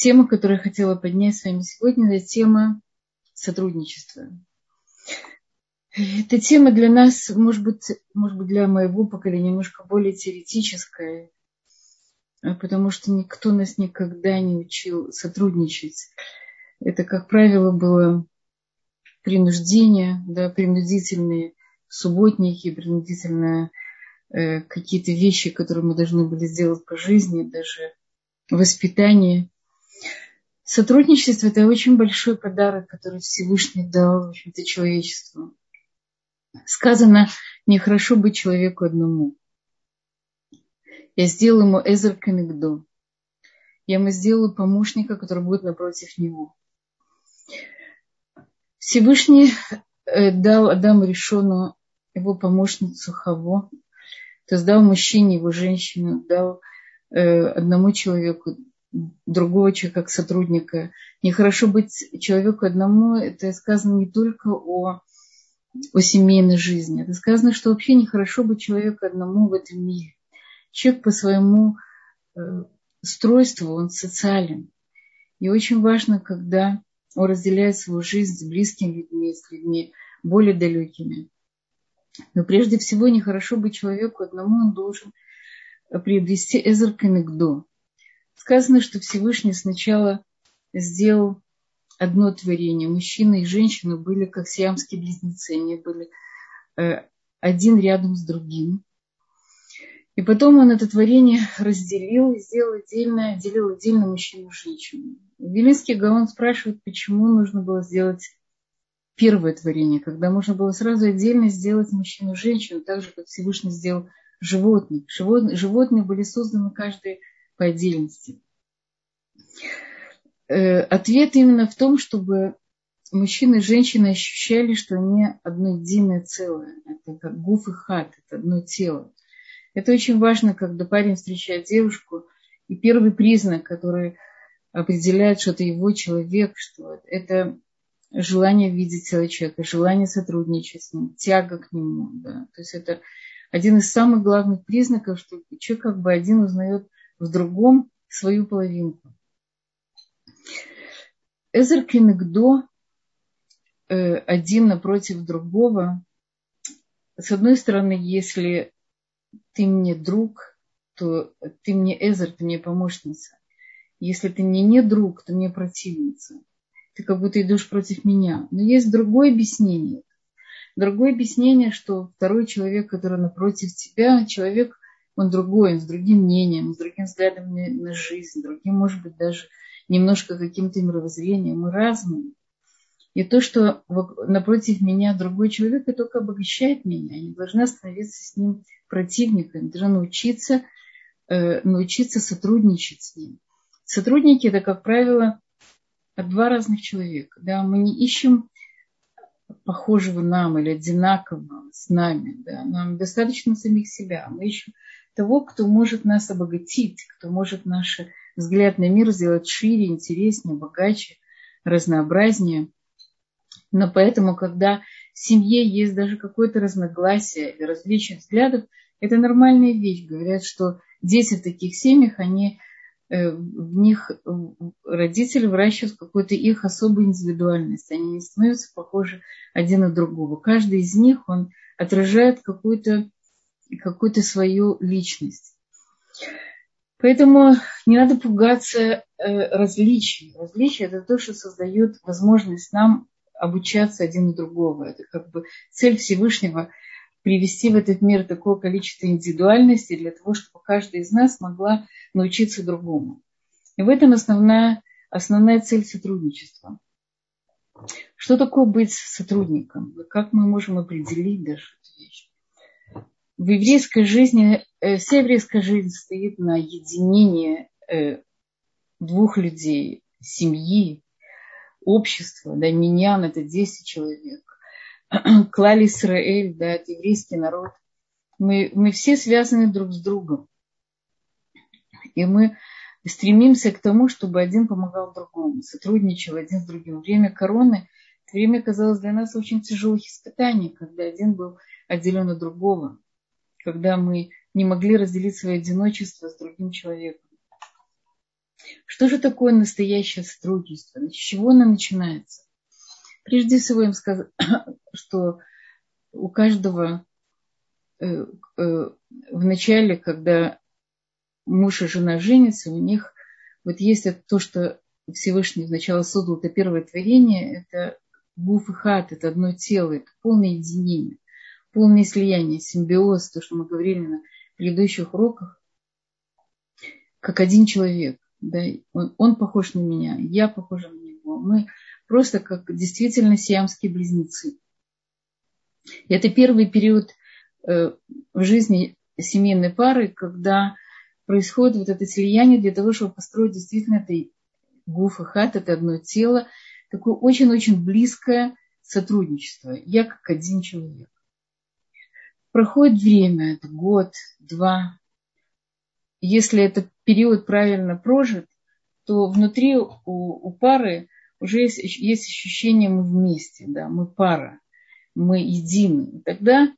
тема, которую я хотела поднять с вами сегодня, это тема сотрудничества. Эта тема для нас, может быть, может быть, для моего поколения немножко более теоретическая, потому что никто нас никогда не учил сотрудничать. Это, как правило, было принуждение, да, принудительные субботники, принудительные э, какие-то вещи, которые мы должны были сделать по жизни, даже воспитание. Сотрудничество – это очень большой подарок, который Всевышний дал в общем-то, человечеству. Сказано, нехорошо быть человеку одному. Я сделал ему Эзер Камигдо. Я ему сделаю помощника, который будет напротив него. Всевышний э, дал Адаму Решону его помощницу Хаво, то есть дал мужчине его женщину, дал э, одному человеку другого человека как сотрудника. Нехорошо быть человеку одному, это сказано не только о, о семейной жизни, это сказано, что вообще нехорошо быть человеку одному в этом мире. Человек по своему э, устройству, он социален. И очень важно, когда он разделяет свою жизнь с близкими людьми, с людьми более далекими. Но прежде всего нехорошо быть человеку одному, он должен приобрести Эзер Камигдо. Сказано, что Всевышний сначала сделал одно творение. Мужчина и женщина были как сиамские близнецы. Они были э, один рядом с другим. И потом он это творение разделил и сделал отдельно, отделил отдельно мужчину и женщину. Велинский Гаон спрашивает, почему нужно было сделать первое творение, когда можно было сразу отдельно сделать мужчину и женщину, так же, как Всевышний сделал животных. Животные, животные были созданы каждый по отдельности. Э, ответ именно в том, чтобы мужчины и женщины ощущали, что они одно единое целое. Это как гуф и хат, это одно тело. Это очень важно, когда парень встречает девушку, и первый признак, который определяет, что это его человек, что это желание видеть целого человека, желание сотрудничать с ним, тяга к нему. Да. То есть это один из самых главных признаков, что человек как бы один узнает в другом свою половинку. Эзер Кенегдо э, один напротив другого. С одной стороны, если ты мне друг, то ты мне Эзер, ты мне помощница. Если ты мне не друг, то мне противница. Ты как будто идешь против меня. Но есть другое объяснение. Другое объяснение, что второй человек, который напротив тебя, человек, он другой, он с другим мнением, с другим взглядом на, жизнь, другим, может быть, даже немножко каким-то мировоззрением. Мы разные. И то, что напротив меня другой человек, это только обогащает меня. Я не должна становиться с ним противником. Я должна научиться, э, научиться сотрудничать с ним. Сотрудники это, как правило, два разных человека. Да? Мы не ищем похожего нам или одинакового с нами. Да? Нам достаточно самих себя. Мы ищем того, кто может нас обогатить, кто может наш взгляд на мир сделать шире, интереснее, богаче, разнообразнее. Но поэтому, когда в семье есть даже какое-то разногласие или различие взглядов, это нормальная вещь. Говорят, что дети в таких семьях, они Э, в них родители выращивают какую-то их особую индивидуальность. Они не становятся похожи один на другого. Каждый из них, он отражает какую-то какую свою личность. Поэтому не надо пугаться э, различий. Различия – это то, что создает возможность нам обучаться один у другого. Это как бы цель Всевышнего привести в этот мир такое количество индивидуальности для того, чтобы каждая из нас могла научиться другому. И в этом основная, основная цель сотрудничества. Что такое быть сотрудником? Как мы можем определить даже эту вещь? В еврейской жизни, э, вся еврейская жизнь стоит на единении э, двух людей, семьи, общества, да, миньян – это 10 человек, Клали Исраэль, да, это еврейский народ. Мы, мы все связаны друг с другом. И мы стремимся к тому, чтобы один помогал другому, сотрудничал один с другим. Время короны, время казалось для нас очень тяжелых испытаний, когда один был отделен от другого, когда мы не могли разделить свое одиночество с другим человеком. Что же такое настоящее сотрудничество? С чего оно начинается? Прежде всего, им сказать, что у каждого э, э, в начале, когда муж и жена женятся, у них вот есть это то, что Всевышний сначала создал, это первое творение, это гуф и хат, это одно тело, это полное единение, полное слияние, симбиоз, то, что мы говорили на предыдущих уроках, как один человек. Да? Он, он похож на меня, я похожа на него. Мы просто как действительно сиамские близнецы. И это первый период э, в жизни семейной пары, когда происходит вот это слияние для того, чтобы построить действительно это гуф и хат, это одно тело, такое очень-очень близкое сотрудничество. Я как один человек. Проходит время, это год, два. Если этот период правильно прожит, то внутри у, у пары уже есть, есть ощущение мы вместе, да, мы пара, мы едины. И тогда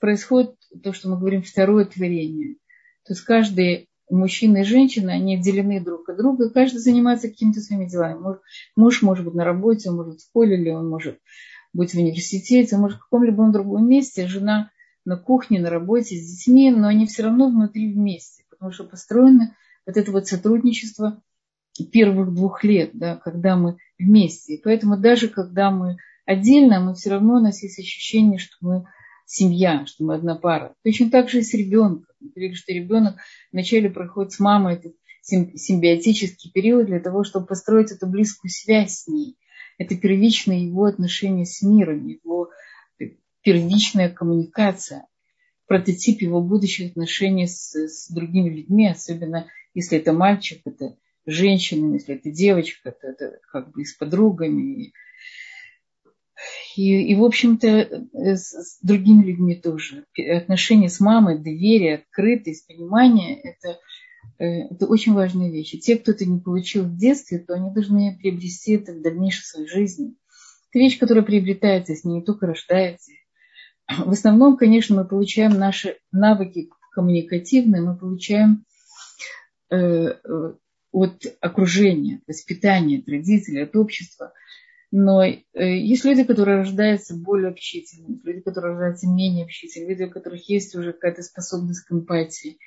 происходит то, что мы говорим второе творение. То есть каждый мужчина и женщина, они отделены друг от друга, каждый занимается какими-то своими делами. Муж, муж может быть на работе, он может в школе, или он может быть в университете, может в каком-либо другом месте, жена на кухне, на работе с детьми, но они все равно внутри вместе, потому что построено вот это вот сотрудничество первых двух лет, да, когда мы вместе. И поэтому даже когда мы отдельно, мы все равно у нас есть ощущение, что мы семья, что мы одна пара. Точно так же и с ребенком. Говорили, что ребенок вначале проходит с мамой этот симбиотический период для того, чтобы построить эту близкую связь с ней. Это первичное его отношение с миром, его первичная коммуникация, прототип его будущих отношений с, с другими людьми, особенно если это мальчик, это женщина, если это девочка, то это как бы с подругами. И, и в общем-то, с, с другими людьми тоже. Отношения с мамой, доверие, открытость, понимание – это, э, это очень важные вещи. Те, кто это не получил в детстве, то они должны приобрести это в дальнейшей своей жизни. Это вещь, которая приобретается, с ней не только рождается. В основном, конечно, мы получаем наши навыки коммуникативные, мы получаем э, э, от окружения, от воспитания, от родителей, от общества. Но э, есть люди, которые рождаются более общительными, люди, которые рождаются менее общительными, люди, у которых есть уже какая-то способность к эмпатии,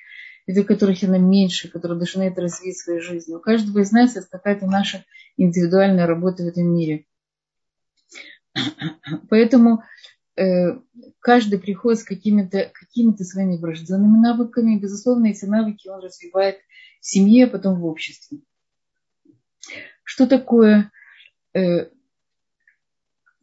люди, у которых она меньше, которые должны это развить в своей жизни. У каждого из нас это какая-то наша индивидуальная работа в этом мире. Поэтому каждый приходит с какими-то какими своими врожденными навыками, и, безусловно, эти навыки он развивает в семье, а потом в обществе. Что такое э,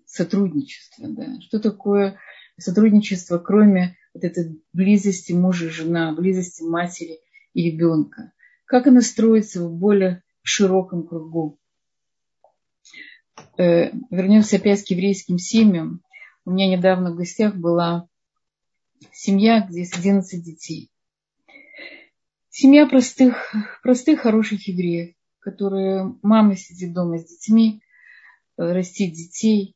сотрудничество? Да? Что такое сотрудничество, кроме вот этой близости мужа и жена, близости матери и ребенка? Как оно строится в более широком кругу? Э, вернемся опять к еврейским семьям. У меня недавно в гостях была семья, где есть 11 детей. Семья простых, простых хороших евреев, которые мама сидит дома с детьми, э, растит детей,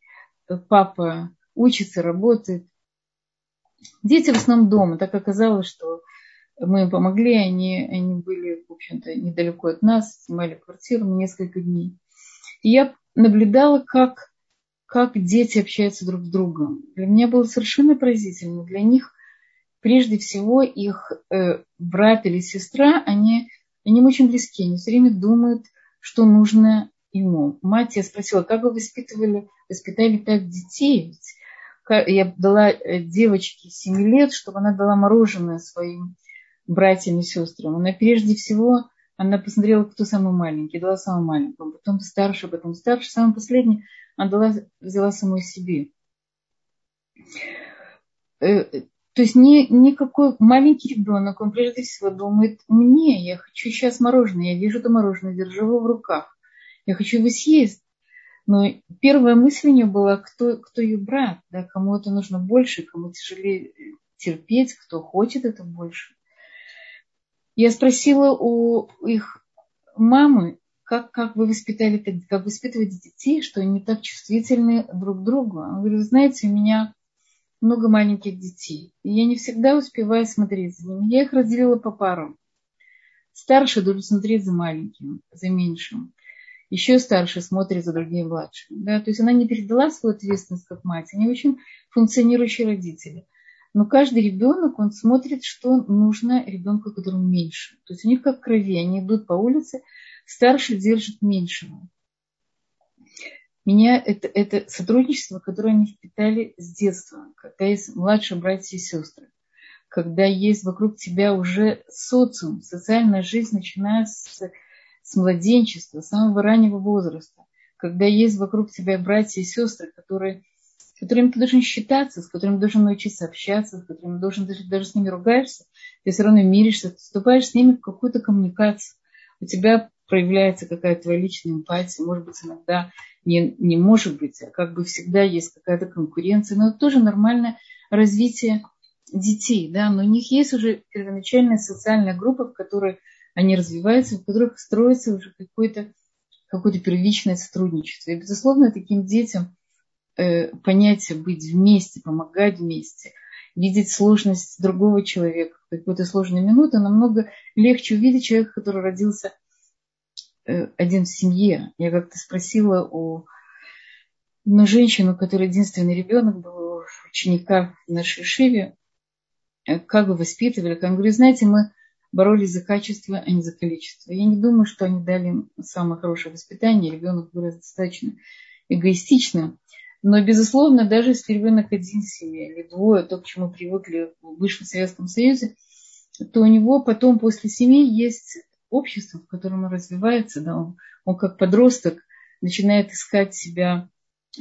папа учится, работает. Дети в основном дома. Так оказалось, что мы им помогли, они, они были, в общем-то, недалеко от нас, снимали квартиру на несколько дней. И я наблюдала, как, как дети общаются друг с другом. Для меня было совершенно поразительно. Для них прежде всего их э, брат или сестра, они, они очень близки, они все время думают, что нужно ему. Мать я спросила, как вы воспитывали, воспитали так детей? Я дала э, девочке 7 лет, чтобы она дала мороженое своим братьям и сестрам. Она прежде всего, она посмотрела, кто самый маленький, дала самому маленькому, потом старше, потом старше, самый последний она дала, взяла самой себе э, то есть не, никакой маленький ребенок, он прежде всего думает, мне, я хочу сейчас мороженое, я вижу это мороженое, держу его в руках, я хочу его съесть. Но первая мысль у нее была, кто, кто ее брат, да, кому это нужно больше, кому тяжелее терпеть, кто хочет это больше. Я спросила у их мамы, как, как вы воспитали, как воспитываете детей, что они так чувствительны друг к другу. Она говорит, знаете, у меня много маленьких детей. И я не всегда успеваю смотреть за ними. Я их разделила по парам. Старший должен смотреть за маленьким, за меньшим. Еще старший смотрит за другими младшими. Да? То есть она не передала свою ответственность как мать. Они очень функционирующие родители. Но каждый ребенок, он смотрит, что нужно ребенку, которому меньше. То есть у них как крови. Они идут по улице, старший держит меньшего. Меня это, это сотрудничество, которое они впитали с детства, когда есть младшие братья и сестры когда есть вокруг тебя уже социум, социальная жизнь, начиная с, с младенчества, с самого раннего возраста, когда есть вокруг тебя братья и сестры, которые, с которыми ты должен считаться, с которыми должен научиться общаться, с которыми должен даже, даже с ними ругаешься, ты все равно миришься, ты вступаешь с ними в какую-то коммуникацию. У тебя проявляется какая-то твоя личная эмпатия, может быть, иногда не, не может быть, а как бы всегда есть какая-то конкуренция, но это тоже нормальное развитие детей, да, но у них есть уже первоначальная социальная группа, в которой они развиваются, в которых строится уже какое-то какое первичное сотрудничество. И, безусловно, таким детям э, понятие быть вместе, помогать вместе, видеть сложность другого человека в какую-то сложную минуту, намного легче увидеть человека, который родился один в семье. Я как-то спросила у ну, женщину, которая единственный ребенок был ученика в нашей Шиве, Э, как бы воспитывали. Как говорю, знаете, мы боролись за качество, а не за количество. Я не думаю, что они дали самое хорошее воспитание. Ребенок был достаточно эгоистичным. Но, безусловно, даже если ребенок один в семье или двое, то, к чему привыкли в бывшем Советском Союзе, то у него потом после семьи есть общество, в котором он развивается. Да, он, он как подросток начинает искать себя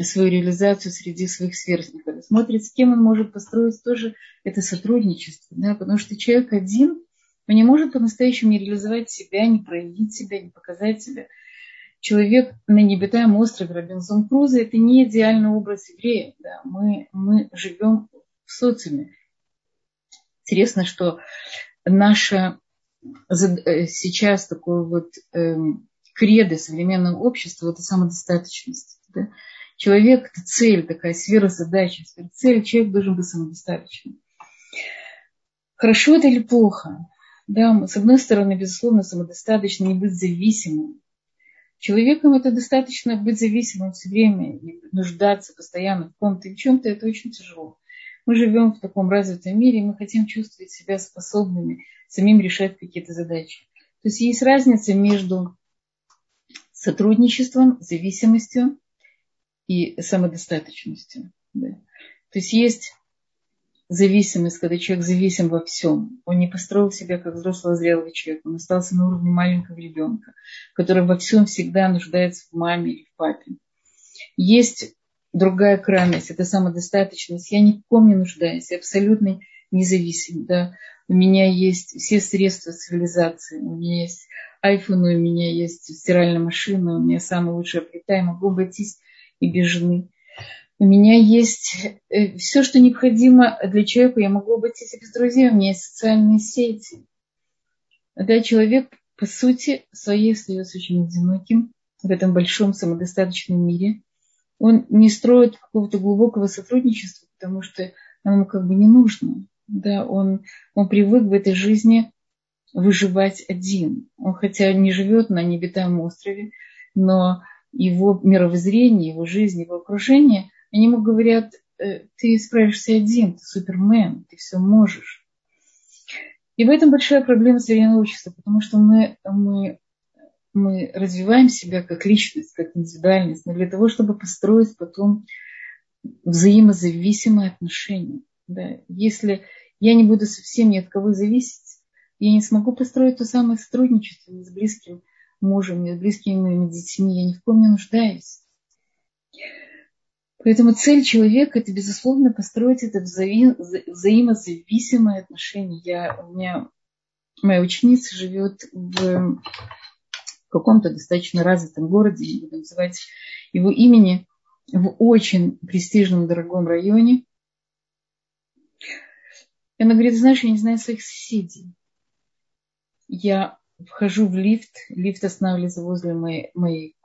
свою реализацию среди своих сверстников. Смотрит, с кем он может построить тоже это сотрудничество. Да? Потому что человек один, он не может по-настоящему не реализовать себя, не проявить себя, не показать себя. Человек на необитаемом острове Робинзон Круза – это не идеальный образ еврея. Да? Мы, мы живем в социуме. Интересно, что наша сейчас такое вот эм, кредо современного общества – это самодостаточность. Да? Человек – это цель, такая сфера задачи. Человек должен быть самодостаточным. Хорошо это или плохо? Да, с одной стороны, безусловно, самодостаточно, не быть зависимым. Человеком это достаточно быть зависимым все время и нуждаться постоянно в ком-то и в чем-то, это очень тяжело. Мы живем в таком развитом мире, и мы хотим чувствовать себя способными самим решать какие-то задачи. То есть есть разница между сотрудничеством, зависимостью и самодостаточностью. Да. То есть есть зависимость, когда человек зависим во всем. Он не построил себя как взрослый зрелый человек, он остался на уровне маленького ребенка, который во всем всегда нуждается в маме или в папе. Есть другая крайность, это самодостаточность. Я ни в ком не нуждаюсь, я абсолютно независим. Да. У меня есть все средства цивилизации, у меня есть iPhone, у меня есть стиральная машина, у меня самая лучшая плита, я могу обойтись и без жены. У меня есть э, все, что необходимо для человека. Я могу обойтись и без друзей. У меня есть социальные сети. Да, человек, по сути, своей остается очень одиноким в этом большом самодостаточном мире. Он не строит какого-то глубокого сотрудничества, потому что ему как бы не нужно. Да, он, он привык в этой жизни выживать один. Он хотя не живет на необитаемом острове, но его мировоззрение, его жизнь, его окружение, они ему говорят, «Э, ты справишься один, ты супермен, ты все можешь. И в этом большая проблема современного общества, потому что мы, мы, мы развиваем себя как личность, как индивидуальность, но для того, чтобы построить потом взаимозависимые отношения. Да. Если я не буду совсем ни от кого зависеть, я не смогу построить то самое сотрудничество с близким мужем, с близкими моими детьми, я ни в ком не нуждаюсь. Поэтому цель человека – это, безусловно, построить это взаим, взаимозависимое отношение. Я, у меня моя ученица живет в каком-то достаточно развитом городе, не буду называть его имени, в очень престижном, дорогом районе. И она говорит, знаешь, я не знаю своих соседей. Я вхожу в лифт, лифт останавливается возле моей, моей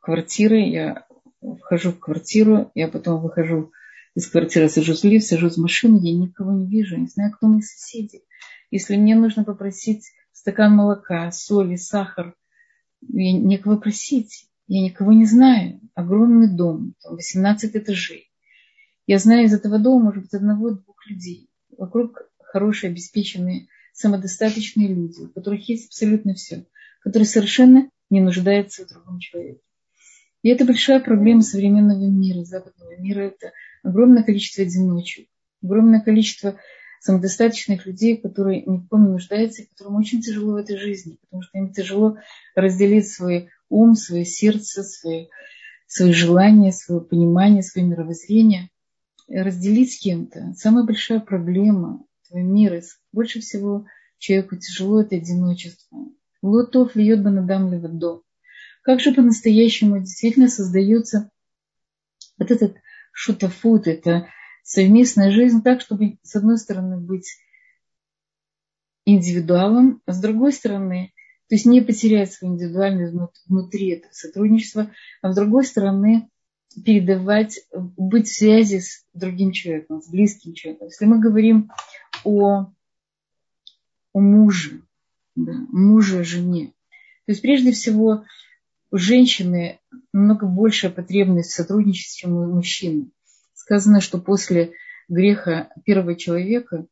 квартиры, я вхожу в квартиру, я потом выхожу из квартиры, сажусь в лифт, сажусь в машину, я никого не вижу, не знаю, кто мои соседи. Если мне нужно попросить стакан молока, соли, сахар. И некого просить. Я никого не знаю. Огромный дом, 18 этажей. Я знаю из этого дома, может быть, одного-двух людей. Вокруг хорошие, обеспеченные, самодостаточные люди, у которых есть абсолютно все, которые совершенно не нуждаются в другом человеке. И это большая проблема современного мира, западного мира. Это огромное количество одиночек, огромное количество самодостаточных людей, которые ни в ком не нуждаются, и которым очень тяжело в этой жизни, потому что им тяжело разделить свой ум, свое сердце, свои, свои желания, свое понимание, свое мировоззрение, разделить с кем-то. Самая большая проблема этого мира, больше всего человеку тяжело это одиночество. Лотов льет банадам левадо. Как же по-настоящему действительно создается вот этот шутафут, это совместная жизнь так, чтобы с одной стороны быть индивидуалом, а с другой стороны, то есть не потерять свою индивидуальность внутри этого сотрудничества, а с другой стороны передавать, быть в связи с другим человеком, с близким человеком. Если мы говорим о, о муже, да, муже, жене, то есть прежде всего у женщины намного большая потребность в сотрудничестве, чем у мужчины. Сказано, что после греха первого человека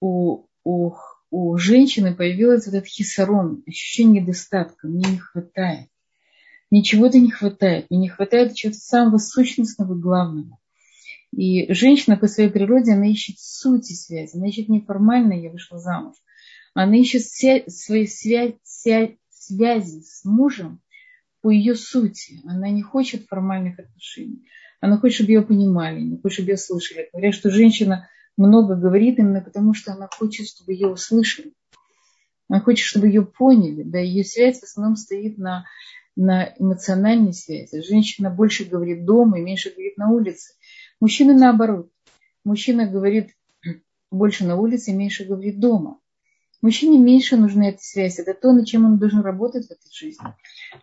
у, у, у женщины появилось этот хисарон, ощущение недостатка, мне не хватает. Ничего-то не хватает, мне не хватает чего-то самого сущностного и главного. И женщина по своей природе, она ищет сути связи, она ищет неформально, я вышла замуж. Она ищет свои связи, связи с мужем, по ее сути. Она не хочет формальных отношений. Она хочет, чтобы ее понимали, не хочет, чтобы ее слышали. Говорят, что женщина много говорит именно потому, что она хочет, чтобы ее услышали. Она хочет, чтобы ее поняли. Да, ее связь в основном стоит на, на эмоциональной связи. Женщина больше говорит дома и меньше говорит на улице. Мужчина наоборот. Мужчина говорит больше на улице и меньше говорит дома. Мужчине меньше нужна эта связь. Это то, над чем он должен работать в этой жизни.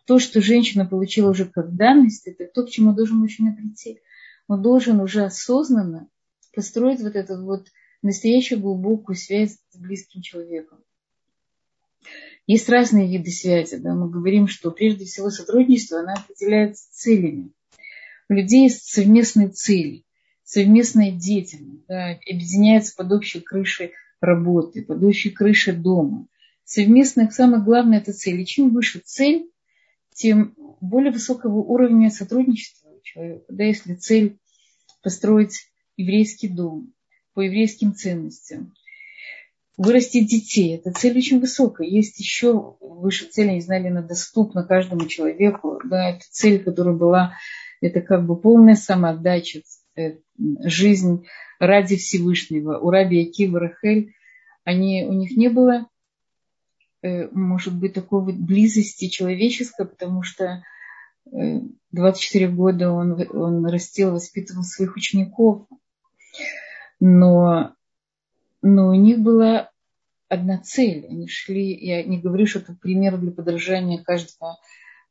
То, что женщина получила уже как данность, это то, к чему должен мужчина прийти. Он должен уже осознанно построить вот эту вот настоящую глубокую связь с близким человеком. Есть разные виды связи. Да? Мы говорим, что прежде всего сотрудничество, оно определяется целями. У людей есть совместные цели, совместная деятельность, да, объединяется под общей крышей работы, под общей крышей дома. Совместно, самое главное, это цель. И чем выше цель, тем более высокого уровня сотрудничества у человека. Да, если цель построить еврейский дом по еврейским ценностям, вырастить детей. Это цель очень высокая. Есть еще выше цели, не знаю, она доступна каждому человеку. Да, это цель, которая была, это как бы полная самоотдача, э, жизнь ради Всевышнего. У Раби Акива Рахель, они, у них не было, э, может быть, такой вот близости человеческой, потому что 24 э, года он, он растил, воспитывал своих учеников. Но, но у них была одна цель. Они шли, я не говорю, что это пример для подражания каждого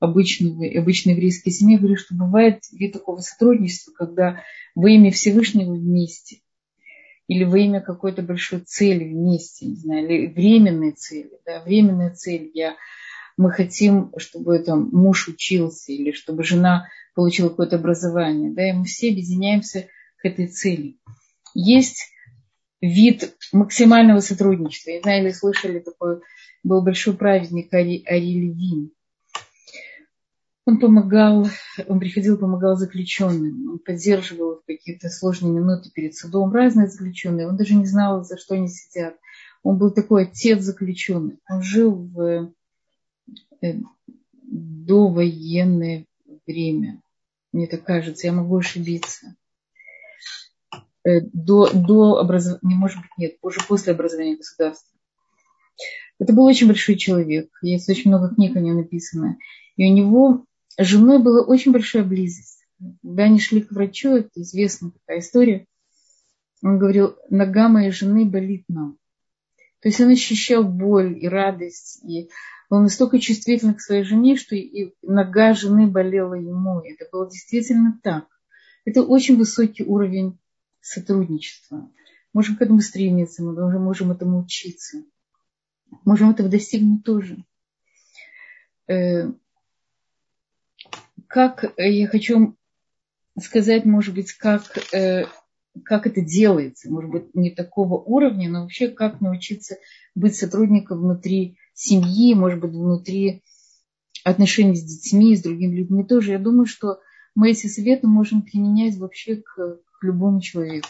обычного, обычной еврейской семьи. Я говорю, что бывает вид такого сотрудничества, когда во имя Всевышнего вместе или во имя какой-то большой цели вместе, не знаю, или временной цели, да, временная цель, я, мы хотим, чтобы там муж учился, или чтобы жена получила какое-то образование, да, и мы все объединяемся к этой цели. Есть вид максимального сотрудничества. Я знаю, или слышали такой, был большой праздник Ари, Арильвин. Он помогал, он приходил, помогал заключенным, он поддерживал в какие-то сложные минуты перед судом разные заключенные, он даже не знал, за что они сидят. Он был такой отец заключенных. Он жил в э, довоенное время. Мне так кажется, я могу ошибиться. Э, до, до образования, может быть, нет, уже после образования государства. Это был очень большой человек. Есть очень много книг о нем написано. И у него с женой была очень большая близость. Когда они шли к врачу, это известная такая история, он говорил, нога моей жены болит нам. То есть он ощущал боль и радость, и был настолько чувствителен к своей жене, что и нога жены болела ему. Это было действительно так. Это очень высокий уровень сотрудничества. Можем к этому стремиться, мы можем этому учиться. можем этого достигнуть тоже. Э, как я хочу сказать, может быть, как, э, как это делается, может быть, не такого уровня, но вообще как научиться быть сотрудником внутри семьи, может быть, внутри отношений с детьми, с другими людьми тоже. Я думаю, что мы эти советы можем применять вообще к, любому человеку.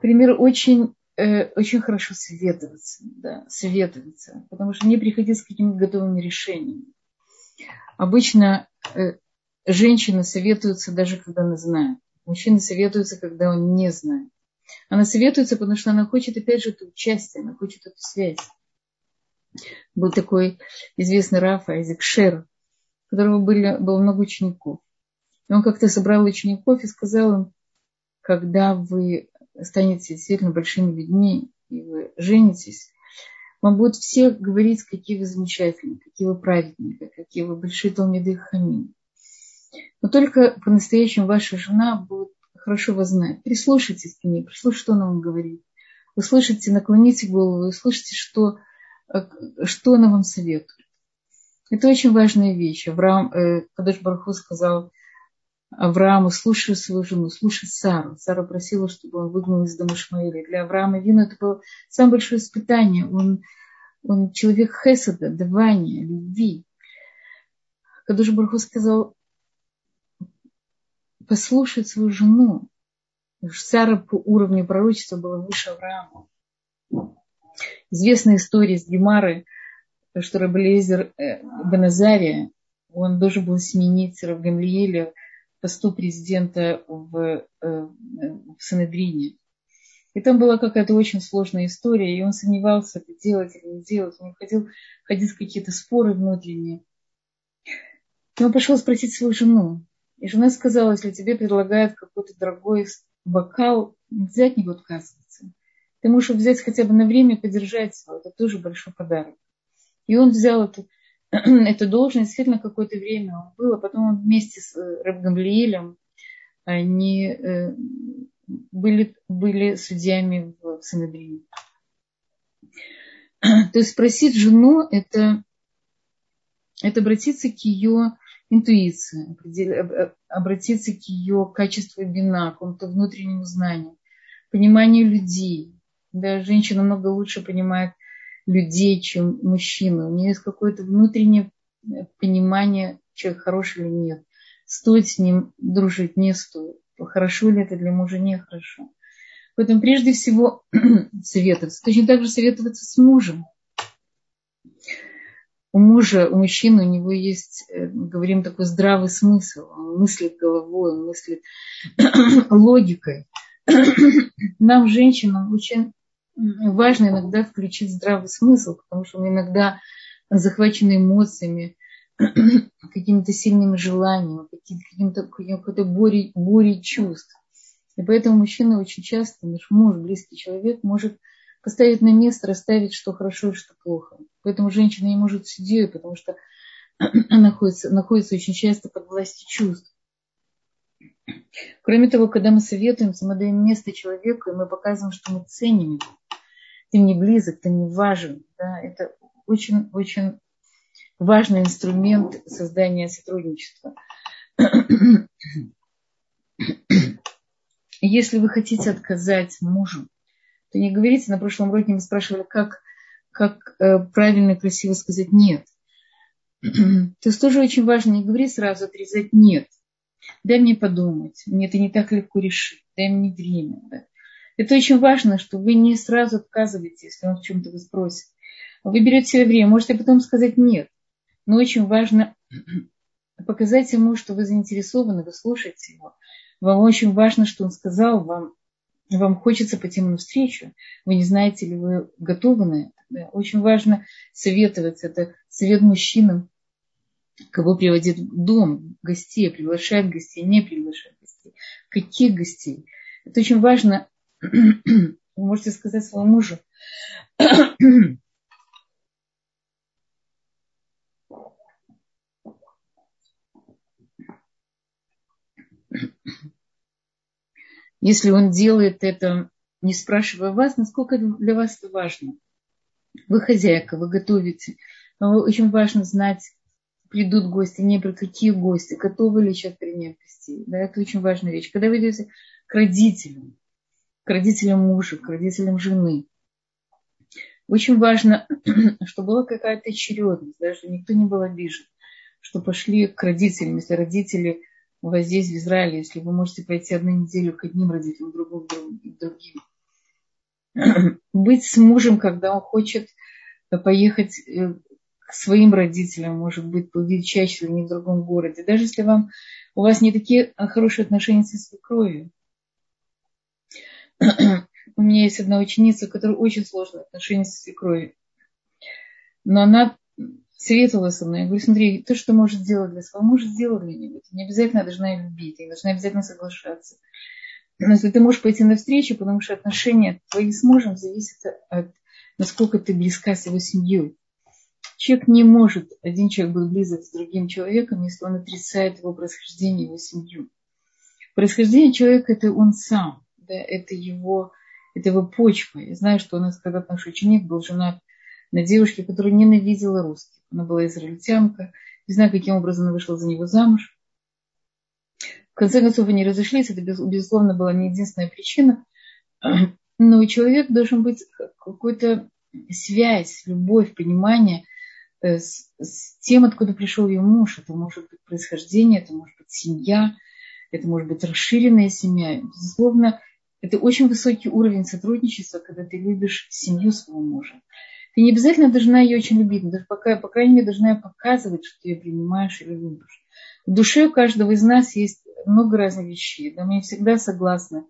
Пример очень, э, очень хорошо советоваться, да, советоваться, потому что не приходить с какими-то готовыми решениями. Обычно э, женщины советуются даже когда она знает. Мужчина советуется, когда он не знает. Она советуется, потому что она хочет, опять же, это участие, она хочет эту связь. Был такой известный Раф Айзек Шер, у которого были, было много учеников. И он как-то собрал учеников и сказал им, когда вы станете действительно большими людьми, и вы женитесь, вам будут все говорить, какие вы замечательные, какие вы праведные, какие вы большие Талмиды Хамин. Но только по-настоящему ваша жена будет хорошо вас знать. Прислушайтесь к ней, прислушайте, что она вам говорит. Вы слышите, наклоните голову, вы слышите, что, что она вам советует. Это очень важная вещь. Авраам, э, Кадыш Барху сказал Аврааму, слушай свою жену, слушай Сару. Сара просила, чтобы он выгнал из дома Шмаэля. Для Авраама Вину это было самое большое испытание. Он, он человек хесада, давания, любви. Кадуш Барху сказал, послушать свою жену. Сара по уровню пророчества была выше Авраама. Известная история с Гемары, что Рабелезер э, Беназария, он должен был сменить Равгамлиеля посту президента в, э, в Санедрине. И там была какая-то очень сложная история, и он сомневался, это делать или не делать. Он хотел ходить в какие-то споры внутренние. И он пошел спросить свою жену. И жена сказала, если тебе предлагают какой-то дорогой бокал, нельзя от него отказываться. Ты можешь взять хотя бы на время подержать его. Это тоже большой подарок. И он взял эту, эту должность действительно какое-то время он был, а потом он вместе с э, Рабгамлиилем они э, были, были судьями в Санедрине. То есть спросить жену это, это обратиться к ее интуиции, обратиться к ее качеству вина, к какому-то внутреннему знанию, пониманию людей. Да, женщина много лучше понимает людей, чем мужчина. У нее есть какое-то внутреннее понимание, человек хороший или нет. Стоит с ним дружить, не стоит. Хорошо ли это для мужа, нехорошо. Поэтому прежде всего советоваться. Точно так же советоваться с мужем у мужа, у мужчины, у него есть, э, говорим, такой здравый смысл. Он мыслит головой, он мыслит логикой. Нам, женщинам, очень важно иногда включить здравый смысл, потому что мы иногда захвачены эмоциями, какими-то сильными желаниями, каким-то, какой-то бурей, бурей чувств. И поэтому мужчина очень часто, наш муж, близкий человек, может поставить на место, расставить, что хорошо и что плохо. Поэтому женщина не может судьей, потому что она находится, находится очень часто под властью чувств. Кроме того, когда мы советуемся, мы даем место человеку, и мы показываем, что мы ценим его. Ты не близок, ты не важен. Да? Это очень-очень важный инструмент создания сотрудничества. Если вы хотите отказать мужу, то не говорите, на прошлом уроке мы спрашивали, как как э, правильно и красиво сказать нет. То есть тоже очень важно не говорить сразу, отрезать нет. Дай мне подумать, мне это не так легко решить, дай мне время. Да. Это очень важно, что вы не сразу отказываете, если он в чем-то вас просит. Вы берете себе время, можете потом сказать нет. Но очень важно показать ему, что вы заинтересованы, вы слушаете его. Вам очень важно, что он сказал вам, вам хочется пойти ему навстречу. Вы не знаете ли вы готовы на это. Да. Очень важно советоваться. Это совет мужчинам, кого приводит в дом, гостей, приглашает гостей, не приглашает гостей. Каких гостей? Это очень важно. Вы можете сказать своему мужу. Если он делает это, не спрашивая вас, насколько для вас это важно – Вы хозяйка, вы готовите. Но очень важно знать, придут гости, не придут, какие гости, готовы ли сейчас принять гостей. Да, это очень важная вещь. Когда вы идете к родителям, к родителям мужа, к родителям жены, очень важно, чтобы была какая-то очередность, да, чтобы никто не был обижен, что пошли к родителям, если родители у вас здесь, в Израиле, если вы можете пойти одну неделю к одним родителям, другу к другим. Быть с мужем, когда он хочет поехать э, своим родителям, может быть, увидеть чаще, не в другом городе. Даже если вам, у вас не такие хорошие отношения со свекровью. У меня есть одна ученица, у которой очень сложные отношения со свекровью. Но она советовала со мной. Я говорю, смотри, то, что может сделать для своего мужа, сделай для него. Не обязательно должна ее любить, ты должна обязательно соглашаться. Но если ты можешь пойти навстречу, потому что отношения твои с мужем зависят от насколько ты близка с его семьей. Человек не может, один человек быть близок с другим человеком, если он отрицает его происхождение, его семью. Происхождение человека – это он сам, да, это его, это его почва. Я знаю, что у нас когда-то наш ученик был женат на девушке, которая ненавидела русских. Она была израильтянка. Не знаю, каким образом она вышла за него замуж. В конце концов, они разошлись. Это, безусловно, была не единственная причина. Но человек должен быть какой-то связь, любовь, понимание с, с тем, откуда пришел ее муж. Это может быть происхождение, это может быть семья, это может быть расширенная семья. Безусловно, это очень высокий уровень сотрудничества, когда ты любишь семью своего мужа. Ты не обязательно должна ее очень любить, но даже пока, по крайней мере, должна показывать, что ты ее принимаешь или любишь. В душе у каждого из нас есть много разных вещей. Да, мы всегда согласны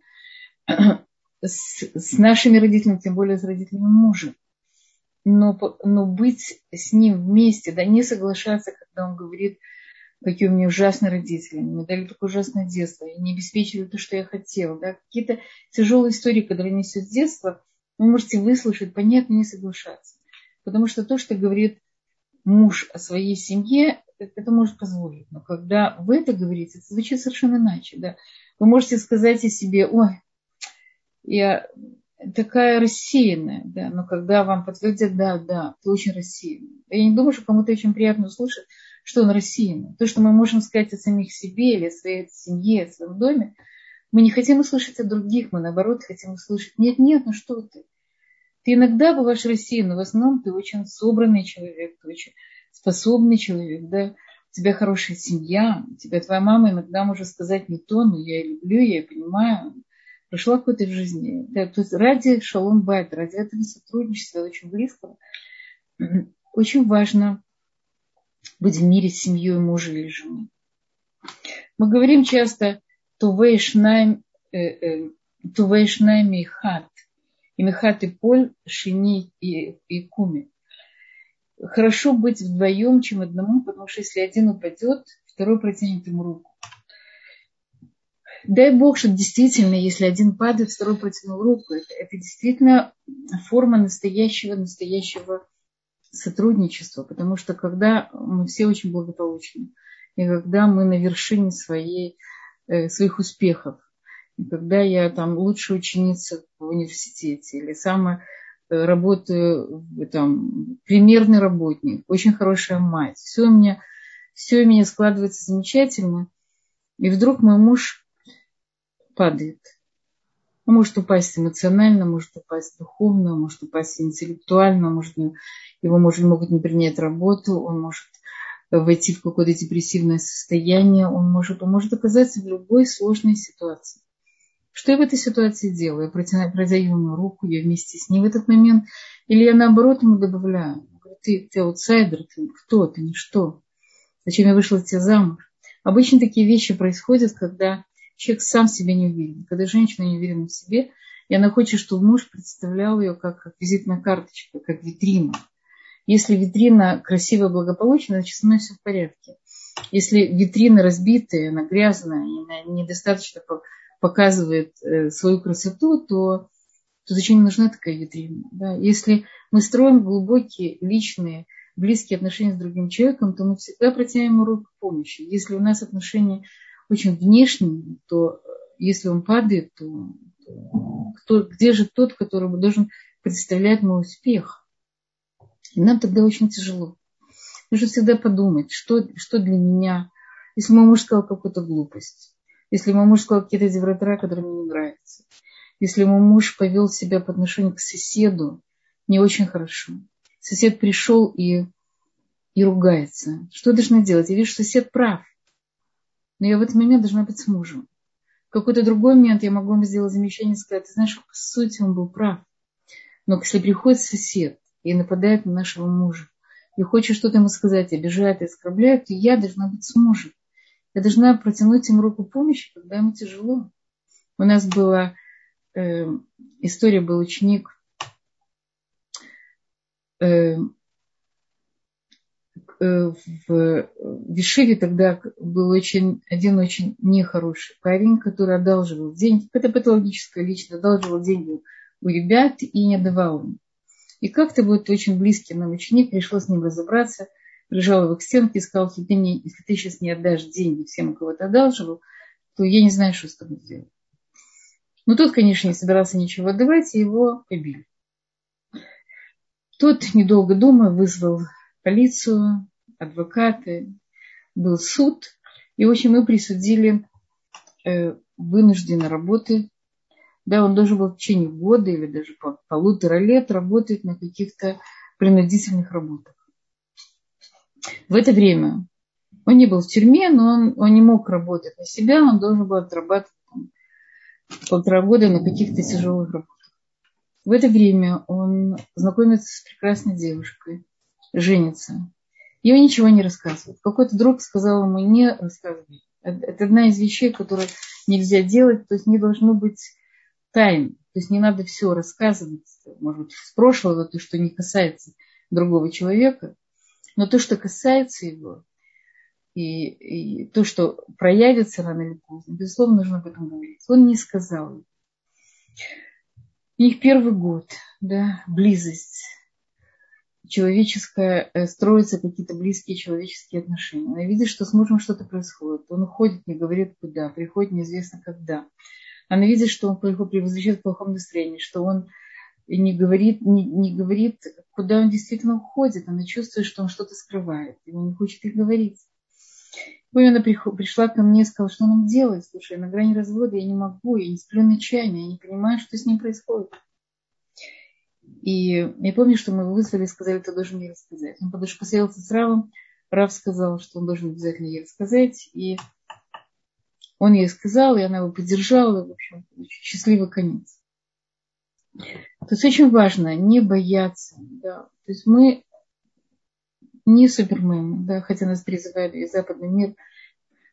с, с нашими родителями, тем более с родителями мужа. Но, но быть с ним вместе, да не соглашаться, когда он говорит, какие у меня ужасные родители, мне дали такое ужасное детство, и не обеспечили то, что я хотела. Да? Какие-то тяжелые истории, которые несет с детства, вы можете выслушать, понять, но не соглашаться. Потому что то, что говорит муж о своей семье, это может позволить. Но когда вы это говорите, это звучит совершенно иначе. Да? Вы можете сказать о себе, ой, я такая рассеянная, да, но когда вам подтвердят, да, да, ты очень рассеянный. Я не думаю, что кому-то очень приятно услышать, что он рассеянный. То, что мы можем сказать о самих себе или о своей семье, о своем доме, мы не хотим услышать от других, мы наоборот хотим услышать, нет, нет, ну что ты. Ты иногда бываешь рассеянным, в основном ты очень собранный человек, ты очень способный человек, да, у тебя хорошая семья, у тебя твоя мама иногда может сказать не то, но я люблю, я понимаю, прошла какой-то в жизни. Да, то есть ради шалом байт, ради этого сотрудничества очень близкого, очень важно быть в мире с семьей мужа или жены. Мы говорим часто тувейшнайм э, э, михат. И михат и поль, шини и, и куми. Хорошо быть вдвоем, чем одному, потому что если один упадет, второй протянет ему руку. Дай Бог, что действительно, если один падает, второй протянул руку. Это, это действительно форма настоящего, настоящего сотрудничества. Потому что когда мы все очень благополучны, и когда мы на вершине своей, э, своих успехов, и когда я там лучшая ученица в университете, или самая э, работаю там, примерный работник, очень хорошая мать. Все у меня, все у меня складывается замечательно. И вдруг мой муж падает. Он может упасть эмоционально, может упасть духовно, может упасть интеллектуально, может, его может, могут не принять работу, он может войти в какое-то депрессивное состояние, он может, он может оказаться в любой сложной ситуации. Что я в этой ситуации делаю? Я продаю ему руку, я вместе с ним в этот момент, или я наоборот ему добавляю, ты, ты аутсайдер, ты кто, ты ничто. Зачем я вышла от тебя замуж? Обычно такие вещи происходят, когда человек сам себе не уверен. Когда женщина не уверена в себе, и она хочет, чтобы муж представлял ее как, как визитная карточка, как витрина. Если витрина красивая, благополучная, значит, со мной все в порядке. Если витрина разбитая, она грязная, и она недостаточно показывает э, свою красоту, то, то зачем нужна такая витрина? Да? Если мы строим глубокие, личные, близкие отношения с другим человеком, то мы всегда протянем руку помощи. Если у нас отношения очень внешним, то если он падает, то, то кто, где же тот, который должен представлять мой успех? И нам тогда очень тяжело. Нужно всегда подумать, что, что для меня, если мой муж сказал какую-то глупость, если мой муж сказал какие-то девратора, которые мне не нравятся, если мой муж повел себя по отношению к соседу не очень хорошо. Сосед пришел и, и ругается. Что я должна делать? Я вижу, что сосед прав. Но я в этот момент должна быть с мужем. В какой-то другой момент я могу ему сделать замечание и сказать, ты знаешь, по сути он был прав. Но если приходит сосед и нападает на нашего мужа, и хочет что-то ему сказать, обижает и оскорбляет, то я должна быть с мужем. Я должна протянуть ему руку помощи, когда ему тяжело. У нас была э, история, был ученик э, в Вишиве тогда был очень, один очень нехороший парень, который одалживал деньги, это патологическая личность, одалживал деньги у ребят и не давал им. И как-то будет очень близкий нам ученик, решил с ним разобраться, прижал его к стенке и сказал, если ты, не, если ты сейчас не отдашь деньги всем, кого ты одалживал, то я не знаю, что с тобой сделать. Но тот, конечно, не собирался ничего отдавать, и его побили. Тот, недолго думая, вызвал полицию, адвокаты, был суд, и, в общем, мы присудили э, вынужденной работы. Да, он должен был в течение года или даже полутора лет работать на каких-то принудительных работах. В это время он не был в тюрьме, но он, он не мог работать на себя, он должен был отрабатывать там, полтора года на каких-то тяжелых работах. В это время он знакомится с прекрасной девушкой, женится. Ей ничего не рассказывает. Какой-то друг сказал ему, не рассказывай. Это одна из вещей, которые нельзя делать, то есть не должно быть тайн. То есть не надо все рассказывать, может быть, с прошлого, то, что не касается другого человека. Но то, что касается его, и, и то, что проявится рано или поздно, безусловно, нужно об этом говорить. Он не сказал. Их первый год, да, близость человеческая, э, строятся какие-то близкие человеческие отношения. Она видит, что с мужем что-то происходит. Он уходит, не говорит куда, приходит неизвестно когда. Она видит, что он возвращается в плохом настроении, что он не говорит, не, не говорит, куда он действительно уходит. Она чувствует, что он что-то скрывает, и не хочет их говорить. Помню, она пришла ко мне и сказала, что нам делать. Слушай, на грани развода я не могу, я не сплю ночами, я не понимаю, что с ним происходит. И я помню, что мы его вызвали и сказали, ты должен мне рассказать. Он потому что посоветовался с Равом. Рав сказал, что он должен обязательно ей рассказать. И он ей сказал, и она его поддержала. В общем, счастливый конец. То есть очень важно не бояться. Да. То есть мы не супермены, да, хотя нас призывали и западный мир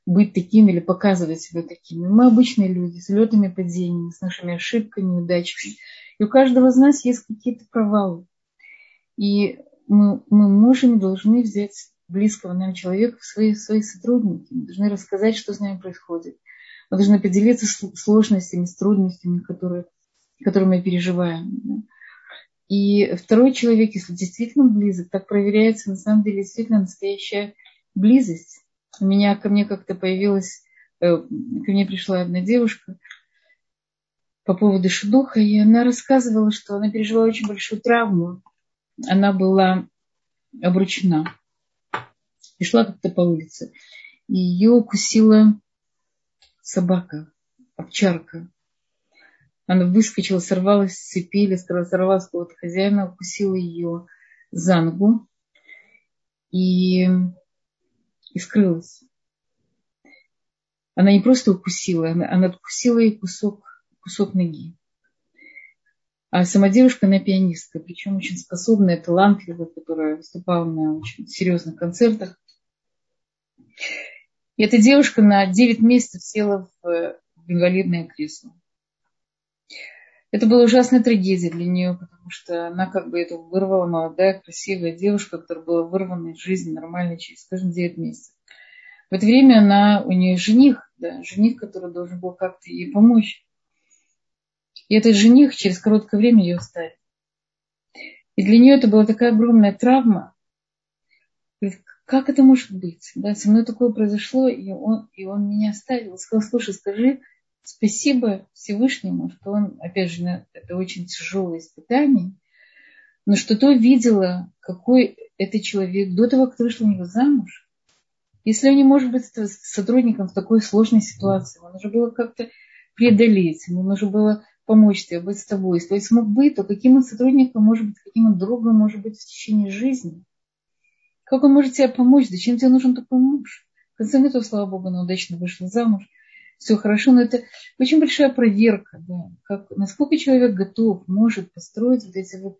быть такими или показывать себя такими. Мы обычные люди с летами падениями, с нашими ошибками, неудачами. И у каждого из нас есть какие-то провалы. И мы, мы можем и должны взять близкого нам человека в свои, в свои сотрудники. Мы должны рассказать, что с нами происходит. Мы должны поделиться сложностями, с трудностями, которые, которые мы переживаем. И второй человек, если действительно близок, так проверяется на самом деле действительно настоящая близость. У меня ко мне как-то появилась, э, ко мне пришла одна девушка по поводу шедуха, и она рассказывала, что она пережила очень большую травму. Она была обручена и шла как-то по улице. И ее укусила собака, овчарка. Она выскочила, сорвалась с цепи сорвалась какого-то хозяина, укусила ее за ногу и, и скрылась. Она не просто укусила, она, она откусила ей кусок, кусок ноги. А сама девушка, она пианистка, причем очень способная, талантливая, которая выступала на очень серьезных концертах. И эта девушка на 9 месяцев села в инвалидное кресло. Это была ужасная трагедия для нее, потому что она как бы это вырвала, молодая, красивая девушка, которая была вырвана из жизни нормально через, скажем, 9 месяцев. В это время она, у нее жених, да, жених, который должен был как-то ей помочь. И этот жених через короткое время ее оставил. И для нее это была такая огромная травма. Как это может быть? Да, со мной такое произошло, и он, и он меня оставил. Сказал, слушай, скажи, Спасибо Всевышнему, что он, опять же, это очень тяжелое испытание, но что то видела, какой это человек до того, как вышла у него замуж. Если он не может быть сотрудником в такой сложной ситуации, ему нужно было как-то преодолеть, ему нужно было помочь тебе, быть с тобой. Если он смог быть, то каким он сотрудником может быть, каким он другом может быть в течение жизни? Как он может тебе помочь? Зачем тебе нужен такой муж? В конце концов, слава Богу, она удачно вышла замуж. Все хорошо, но это очень большая проверка, да, как, насколько человек готов, может построить вот эти вот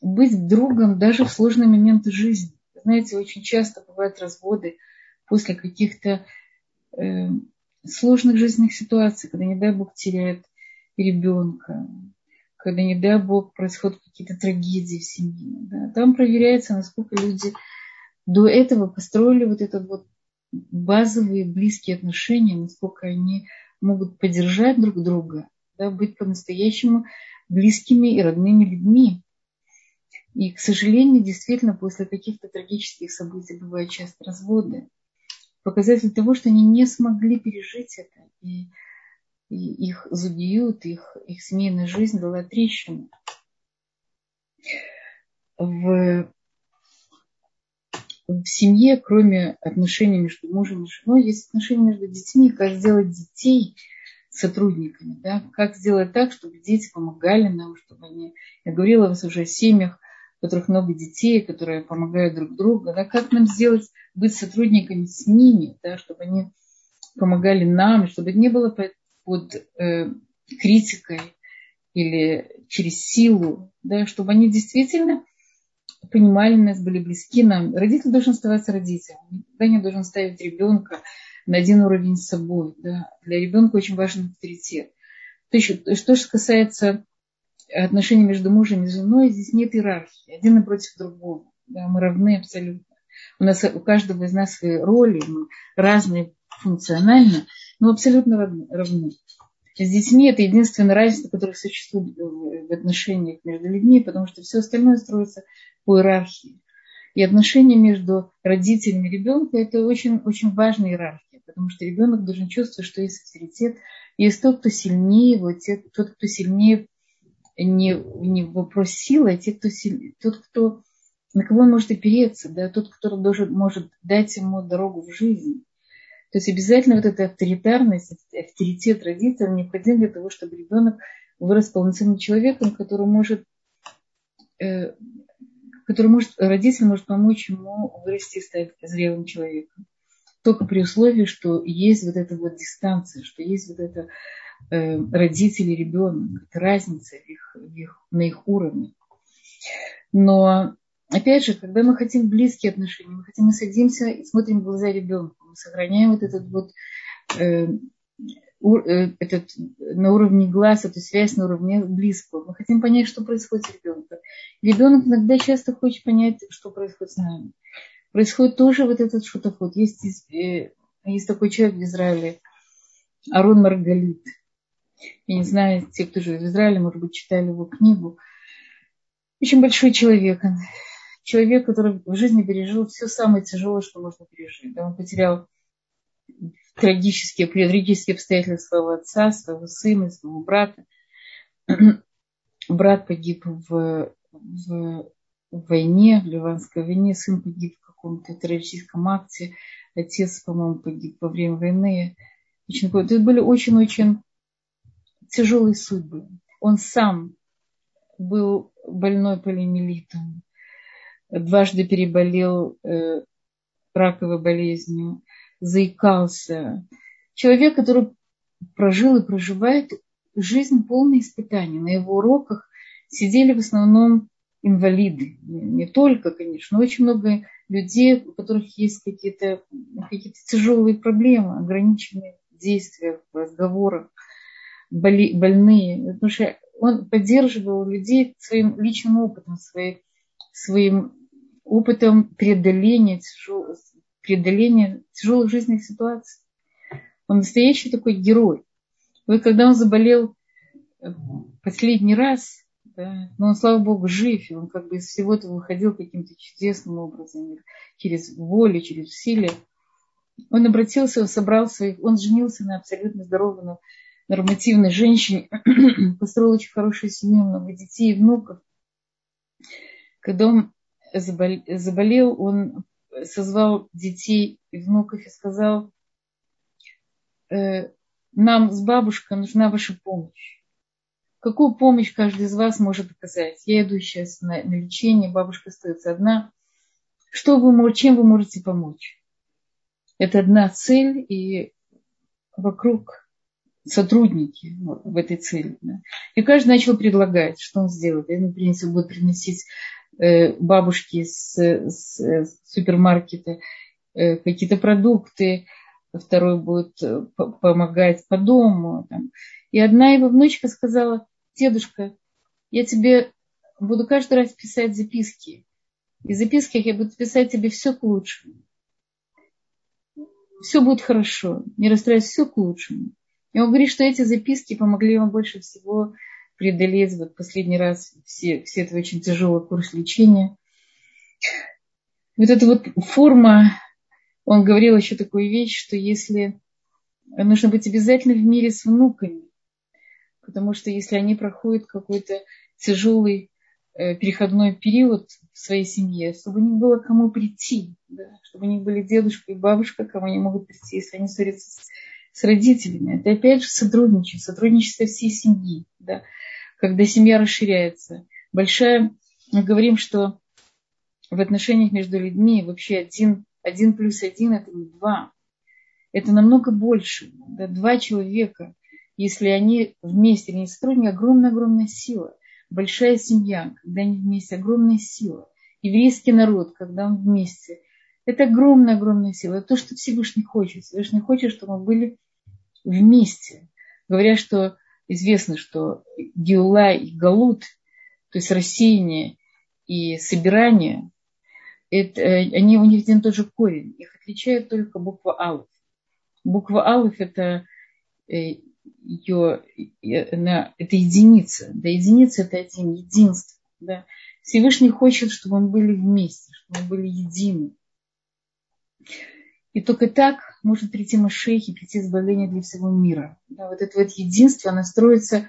быть другом даже в сложные моменты жизни. Знаете, очень часто бывают разводы после каких-то э, сложных жизненных ситуаций, когда, не дай Бог, теряет ребенка, когда, не дай Бог, происходят какие-то трагедии в семье. Да. Там проверяется, насколько люди до этого построили вот этот вот базовые близкие отношения, насколько они могут поддержать друг друга, да, быть по-настоящему близкими и родными людьми. И, к сожалению, действительно, после каких-то трагических событий бывают часто разводы. Показатель того, что они не смогли пережить это. И, и их забьют, их, их семейная жизнь была трещина. В, в семье, кроме отношений между мужем и женой, есть отношения между детьми, как сделать детей сотрудниками, да? как сделать так, чтобы дети помогали нам, чтобы они, я говорила вас уже о семьях, у которых много детей, которые помогают друг другу, да, как нам сделать, быть сотрудниками с ними, да, чтобы они помогали нам, чтобы не было под, э, критикой или через силу, да, чтобы они действительно понимали нас, были близки нам. Родитель должен оставаться родителем, никогда не должен ставить ребенка на один уровень с собой. Да. Для ребенка очень важен авторитет. То еще, что же касается отношения между мужем и женой, здесь нет иерархии, один напротив другого. Да, мы равны абсолютно. У нас у каждого из нас свои роли, мы разные функционально, но абсолютно равны. С детьми это единственное разница, которое существует в отношениях между людьми, потому что все остальное строится по иерархии. И отношения между родителями и ребенком – это очень, очень важная иерархия, потому что ребенок должен чувствовать, что есть авторитет, есть тот, кто сильнее его, тот, кто сильнее не, не вопрос силы, а те, кто силь, тот, кто, на кого он может опереться, да, тот, кто должен, может дать ему дорогу в жизнь. То есть обязательно вот эта авторитарность, авторитет родителя необходим для того, чтобы ребенок вырос полноценным человеком, который может, э, который может, родитель может помочь ему вырасти и стать зрелым человеком. Только при условии, что есть вот эта вот дистанция, что есть вот эта Э, родители, ребенок, это разница их, их, на их уровне. Но, опять же, когда мы хотим близкие отношения, мы хотим, мы садимся и смотрим в глаза ребенку, мы сохраняем вот этот вот э, э, этот, на уровне глаз, эту связь на уровне близкого. Мы хотим понять, что происходит с ребенком. Ребенок иногда часто хочет понять, что происходит с нами. Происходит тоже вот этот вот. Есть, э, есть такой человек в Израиле, Арон Маргалит. Я не знаю, те, кто живет в Израиле, может быть, читали его книгу. Очень большой человек. Человек, который в жизни пережил все самое тяжелое, что можно пережить. Да, он потерял трагические, трагические обстоятельства своего отца, своего сына, своего брата. Брат погиб в, в, войне, в Ливанской войне, сын погиб в каком-то террористическом акте, отец, по-моему, погиб во время войны. Это были очень-очень тяжелые судьбы. Он сам был больной полиомиелитом, дважды переболел э, раковой болезнью, заикался. Человек, который прожил и проживает жизнь полной испытаний. На его уроках сидели в основном инвалиды. Не только, конечно, но очень много людей, у которых есть какие-то какие тяжелые проблемы, ограниченные действия в разговорах боли, больные, потому что он поддерживал людей своим личным опытом, своим, своим опытом преодоления, тяжел, преодоления тяжелых жизненных ситуаций. Он настоящий такой герой. И когда он заболел э, последний раз, да, но он, слава Богу, жив, и он как бы из всего этого выходил каким-то чудесным образом, через волю, через усилия. Он обратился, собрал своих, он женился на абсолютно здоровом, нормативной женщине, построил очень хорошую семью, много детей и внуков. Когда он заболел, он созвал детей и внуков и сказал, «Э, нам с бабушкой нужна ваша помощь. Какую помощь каждый из вас может оказать? Я иду сейчас на, на лечение, бабушка остается одна. Что вы, чем вы можете помочь? Это одна цель, и вокруг сотрудники в этой цели. И каждый начал предлагать, что он сделает. Один принесет, будет приносить э, бабушке с, с, с супермаркета э, какие-то продукты, второй будет э, помогать по дому. Там. И одна его внучка сказала, дедушка, я тебе буду каждый раз писать записки. И в записках я буду писать тебе все к лучшему. Все будет хорошо, не расстраивайся, все к лучшему. И он говорит, что эти записки помогли ему больше всего преодолеть вот последний раз все, все это очень тяжелый курс лечения. Вот эта вот форма, он говорил еще такую вещь, что если нужно быть обязательно в мире с внуками, потому что если они проходят какой-то тяжелый э, переходной период в своей семье, чтобы не было кому прийти, да, чтобы у них были дедушка и бабушка, кому они могут прийти, если они ссорятся с, с родителями. Это опять же сотрудничество, сотрудничество всей семьи. Да когда семья расширяется. Большая, мы говорим, что в отношениях между людьми вообще один, один плюс один это не два. Это намного больше. Да, два человека, если они вместе, они сотрудники, огромная-огромная сила. Большая семья, когда они вместе, огромная сила. Еврейский народ, когда он вместе. Это огромная-огромная сила. Это то, что Всевышний хочет. Всевышний хочет, чтобы мы были вместе. Говорят, что известно, что Геула и Галут, то есть рассеяние и собирание, это, э, они, у них один и тот же корень. Их отличает только буква Алф. Буква Алф это э, ее, это единица. Да, единица это один, единство. Да. Всевышний хочет, чтобы мы были вместе, чтобы мы были едины. И только так может прийти Машех и прийти избавление для всего мира. Да, вот это вот единство, оно строится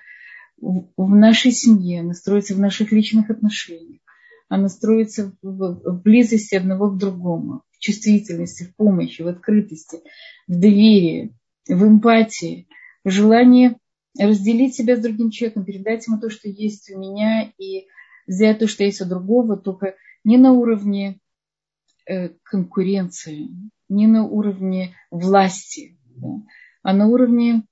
в, нашей семье, оно строится в наших личных отношениях, оно строится в, близости одного к другому, в чувствительности, в помощи, в открытости, в доверии, в эмпатии, в желании разделить себя с другим человеком, передать ему то, что есть у меня, и взять то, что есть у другого, только не на уровне конкуренции, не на уровне власти, да, а на уровне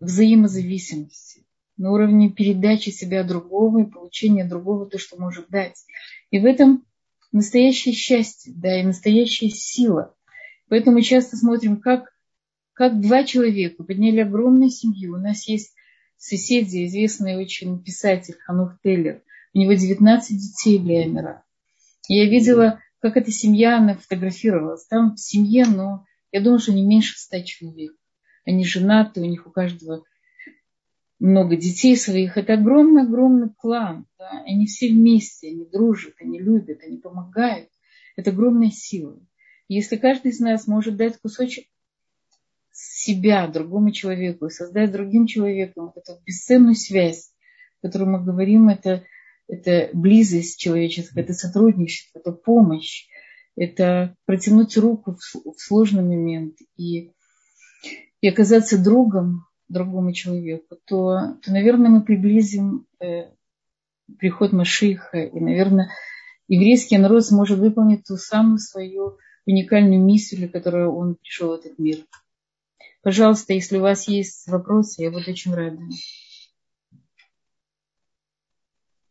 взаимозависимости, на уровне передачи себя другого и получения другого то, что может дать. И в этом настоящее счастье, да, и настоящая сила. Поэтому мы часто смотрим, как, как два человека подняли огромную семью. У нас есть соседи, известный очень писатель Ханух Теллер. У него 19 детей Леомера. Я видела как эта семья, она фотографировалась. Там в семье, но я думаю, что не меньше ста человек. Они женаты, у них у каждого много детей своих. Это огромный-огромный клан. Да? Они все вместе, они дружат, они любят, они помогают. Это огромная сила. Если каждый из нас может дать кусочек себя другому человеку создать другим человеком эту бесценную связь, о которой мы говорим, это это близость человеческая, это сотрудничество, это помощь, это протянуть руку в, сложный момент и, и оказаться другом другому человеку, то, то наверное, мы приблизим э, приход Машиха, и, наверное, еврейский народ сможет выполнить ту самую свою уникальную миссию, для которой он пришел в этот мир. Пожалуйста, если у вас есть вопросы, я буду очень рада.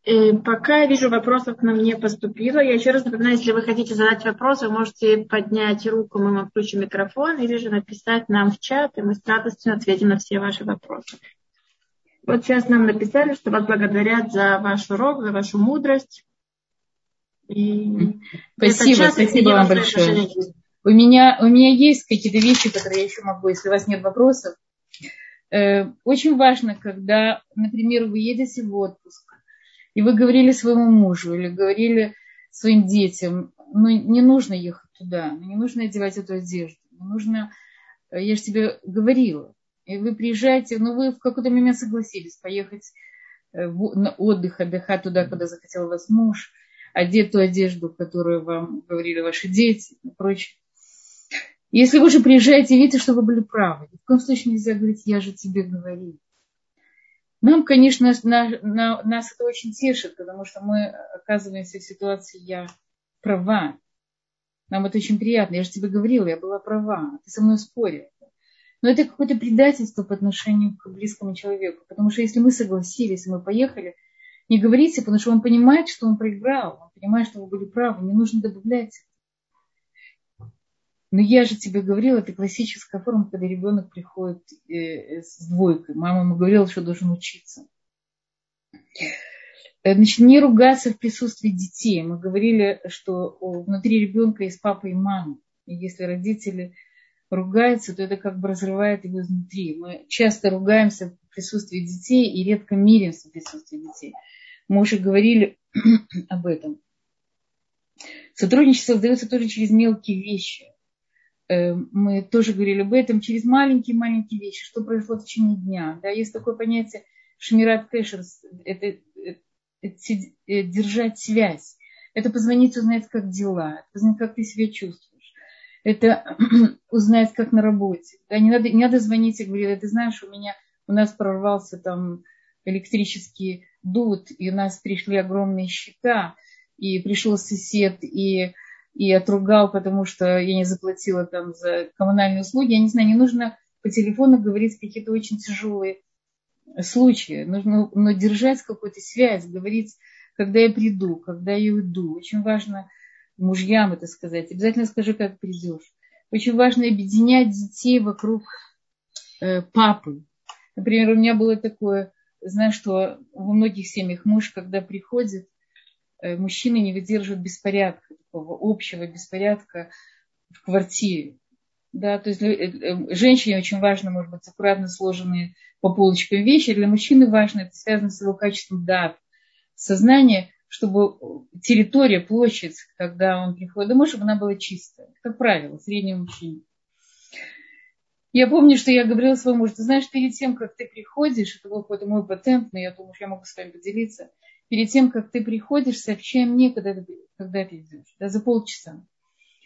Э, пока я вижу, вопросов к нам не поступило. Я еще раз напоминаю, если вы хотите задать вопрос, вы можете поднять руку, мы вам включим микрофон, или же написать нам в чат, и мы с радостью ответим на все ваши вопросы. Вот сейчас нам написали, что вас благодарят за ваш урок, за вашу мудрость. И спасибо, спасибо вам большое. У меня, у меня есть какие-то вещи, которые я еще могу, если у вас нет вопросов. Э, очень важно, когда, например, вы едете в отпуск, и вы говорили своему мужу или говорили своим детям, ну не нужно ехать туда, не нужно одевать эту одежду, не нужно, э, я же тебе говорила, и вы приезжаете, но ну, вы в какой-то момент согласились поехать на отдых, отдыхать туда, куда захотел вас муж, одеть ту одежду, которую вам говорили ваши дети и прочее. Если вы же приезжаете, видите, что вы были правы. Ни в коем случае нельзя говорить, я же тебе говорил. Нам, конечно, на, на, нас это очень тешит, потому что мы оказываемся в ситуации «я права». Нам это очень приятно. Я же тебе говорила, я была права. Ты со мной спорил. Но это какое-то предательство по отношению к близкому человеку. Потому что если мы согласились, мы поехали, не говорите, потому что он понимает, что он проиграл. Он понимает, что вы были правы. Не нужно добавлять. Но я же тебе говорила, это классическая форма, когда ребенок приходит э, с двойкой. Мама ему говорила, что должен учиться. Э, значит, не ругаться в присутствии детей. Мы говорили, что внутри ребенка есть папа и мама. И если родители ругаются, то это как бы разрывает его изнутри. Мы часто ругаемся в присутствии детей и редко миримся в присутствии детей. Мы уже говорили об этом. Сотрудничество создается тоже через мелкие вещи. Э, мы тоже говорили об этом, через маленькие-маленькие вещи, что произошло в течение дня. Да, есть такое понятие шмират кэшер, это, это, это держать связь. Это позвонить, узнать, как дела, позвонить, как ты себя чувствуешь. Это узнать, как на работе. Да, не, надо, не надо звонить и говорить, ты знаешь, у меня у нас прорвался там электрический дуд, и у нас пришли огромные счета, и пришел сосед, и и отругал, потому что я не заплатила там за коммунальные услуги. Я не знаю, не нужно по телефону говорить какие-то очень тяжелые случаи. Нужно но держать какую-то связь, говорить, когда я приду, когда я уйду. Очень важно мужьям это сказать. Обязательно скажи, как придешь. Очень важно объединять детей вокруг э, папы. Например, у меня было такое, знаешь, что во многих семьях муж, когда приходит, Э, мужчины не выдерживают беспорядка, такого общего беспорядка в квартире. Да, то есть для, э, э, женщине очень важно, может быть, аккуратно сложенные по полочкам вещи. Для мужчины важно, это связано с его качеством дат, сознания, чтобы территория, площадь, когда он приходит домой, чтобы она была чистая. Как правило, среднего мужчины. Я помню, что я говорила своему мужу, ты знаешь, перед тем, как ты приходишь, это был какой-то мой патент, но я думаю, что я могу с вами поделиться – перед тем, как ты приходишь, сообщай мне, когда ты, когда ты идешь, да, за полчаса.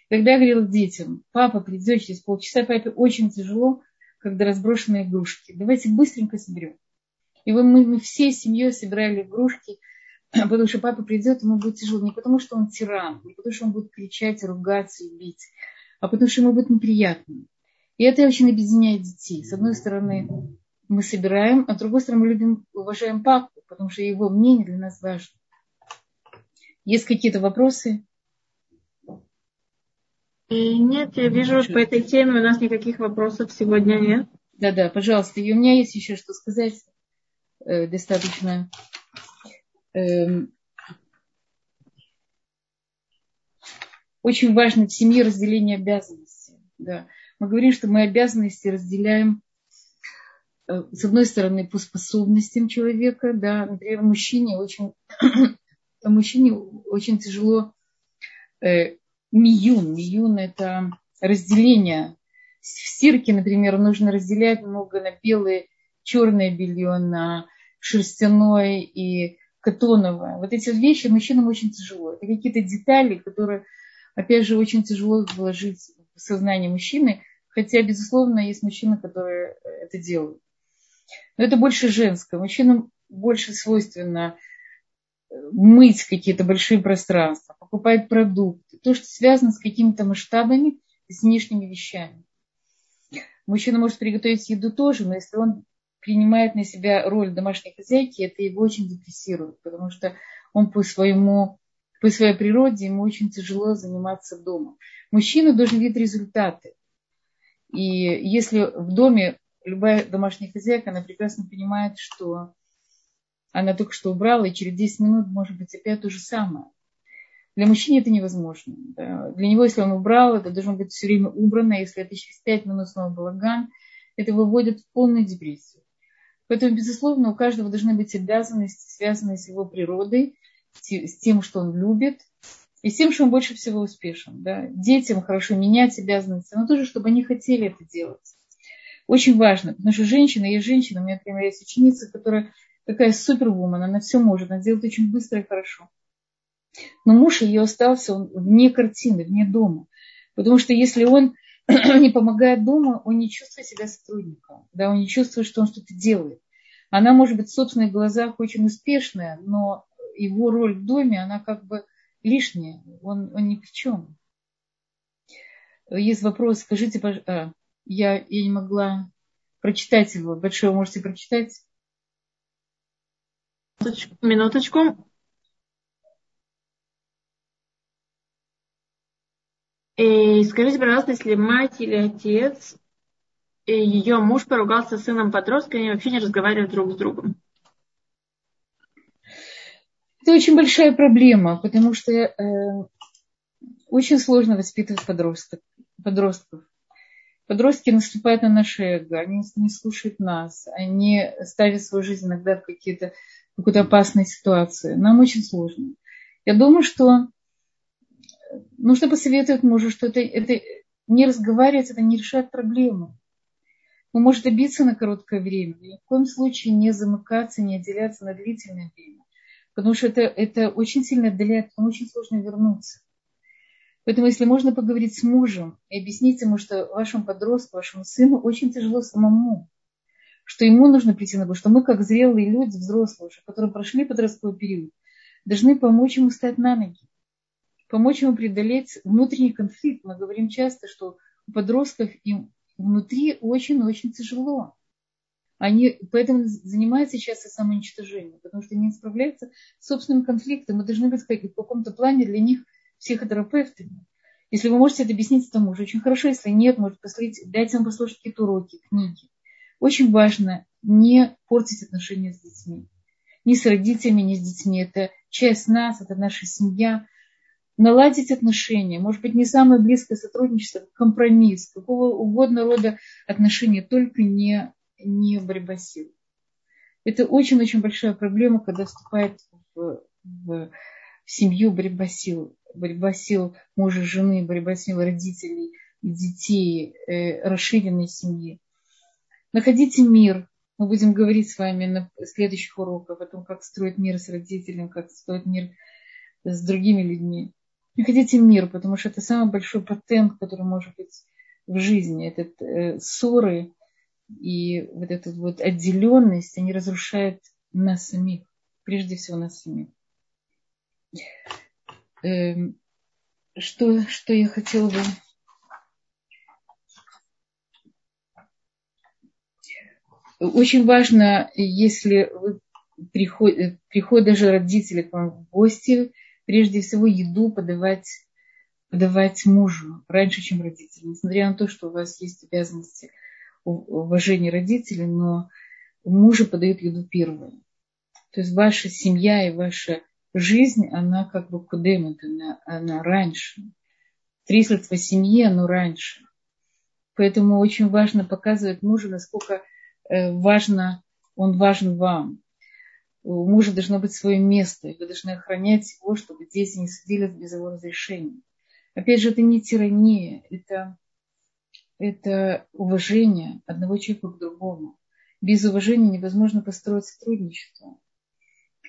Когда я говорила детям, папа придет через полчаса, папе очень тяжело, когда разброшены игрушки. Давайте быстренько соберем. И мы, мы всей семьей собирали игрушки, потому что папа придет, ему будет тяжело. Не потому, что он тиран, не потому, что он будет кричать, ругаться и бить, а потому, что ему будет неприятно. И это очень объединяет детей. С одной стороны, мы собираем, а с другой стороны, мы любим, уважаем папу, потому что его мнение для нас важно. Есть какие-то вопросы? Нет, я вижу, что по этой теме у нас никаких вопросов сегодня нет. Да-да, пожалуйста. И у меня есть еще что сказать э, достаточно. Э, очень важно в семье разделение обязанностей. Да. Мы говорим, что мы обязанности разделяем с одной стороны, по способностям человека, да, например, мужчине очень, мужчине очень тяжело э, миюн. Миюн – это разделение. В стирке, например, нужно разделять много на белое, черное белье, на шерстяное и катоновое. Вот эти вещи мужчинам очень тяжело. Это какие-то детали, которые, опять же, очень тяжело вложить в сознание мужчины, хотя, безусловно, есть мужчины, которые это делают. Но это больше женское. Мужчинам больше свойственно э, мыть какие-то большие пространства, покупать продукты. То, что связано с какими-то масштабами, с внешними вещами. Мужчина может приготовить еду тоже, но если он принимает на себя роль домашней хозяйки, это его очень депрессирует, потому что он по своему по своей природе ему очень тяжело заниматься дома. Мужчина должен видеть результаты. И если в доме любая домашняя хозяйка, она прекрасно понимает, что она только что убрала, и через 10 минут, может быть, опять то же самое. Для мужчины это невозможно. Да. Для него, если он убрал, это должно быть все время убрано. Если это через 5 минут снова балаган, это выводит в полную депрессию. Поэтому, безусловно, у каждого должны быть обязанности, связанные с его природой, с тем, что он любит, и с тем, что он больше всего успешен. Да. Детям хорошо менять обязанности, но тоже, чтобы они хотели это делать. Очень важно, потому что женщина, есть женщина, у меня, например, есть ученица, которая такая супервумен, она все может, она делает очень быстро и хорошо. Но муж ее остался он вне картины, вне дома. Потому что если он не помогает дома, он не чувствует себя сотрудником. Да, он не чувствует, что он что-то делает. Она может быть в собственных глазах очень успешная, но его роль в доме, она как бы лишняя. Он, он ни к чему. Есть вопрос, скажите, а, я, я не могла прочитать его. Большое можете прочитать? Минуточку. И скажите, пожалуйста, если мать или отец, и ее муж поругался с сыном подростка, они вообще не разговаривают друг с другом. Это очень большая проблема, потому что э, очень сложно воспитывать подросток, подростков. Подростки наступают на наше эго, они не слушают нас, они ставят свою жизнь иногда в какие-то какую-то опасную ситуацию. Нам очень сложно. Я думаю, что нужно посоветовать мужу, что это, это не разговаривать, это не решает проблему. Он может добиться на короткое время, ни в коем случае не замыкаться, не отделяться на длительное время. Потому что это, это очень сильно отдаляет, потом очень сложно вернуться. Поэтому, если можно поговорить с мужем и объяснить ему, что вашему подростку, вашему сыну очень тяжело самому, что ему нужно прийти на бой, что мы, как зрелые люди, взрослые уже, которые прошли подростковый период, должны помочь ему стать на ноги помочь ему преодолеть внутренний конфликт. Мы говорим часто, что у подростков им внутри очень-очень тяжело. Они поэтому занимаются сейчас и самоуничтожением, потому что не справляются с собственным конфликтом. Мы должны быть в каком-то плане для них психотерапевтами. Если вы можете это объяснить этому мужу, очень хорошо. Если нет, может послать, дать ему послушать какие-то уроки, книги. Очень важно не портить отношения с детьми. Ни с родителями, ни с детьми. Это часть нас, это наша семья наладить отношения, может быть, не самое близкое сотрудничество, компромисс, какого угодно рода отношения, только не, не борьба сил. Это очень-очень большая проблема, когда вступает в, в семью борьба сил. Борьба мужа, жены, борьба сил родителей, детей, э, расширенной семьи. Находите мир. Мы будем говорить с вами на следующих уроках о том, как строить мир с родителями, как строить мир с другими людьми. Не хотите мир, потому что это самый большой патент, который может быть в жизни. Этот э, ссоры и вот эта вот отделенность, они разрушают нас самих, прежде всего нас самих. Э, что, что я хотела бы... Очень важно, если вы приходят, приходят даже родители к вам в гости, прежде всего еду подавать, подавать мужу раньше, чем родителям. Несмотря на то, что у вас есть обязанности уважения родителей, но мужа подают еду первым. То есть ваша семья и ваша жизнь, она как бы кудемет, она, она раньше. Строительство семьи, оно раньше. Поэтому очень важно показывать мужу, насколько э, важно, он важен вам у мужа должно быть свое место, и вы должны охранять его, чтобы дети не садились без его разрешения. Опять же, это не тирания, это, это уважение одного человека к другому. Без уважения невозможно построить сотрудничество.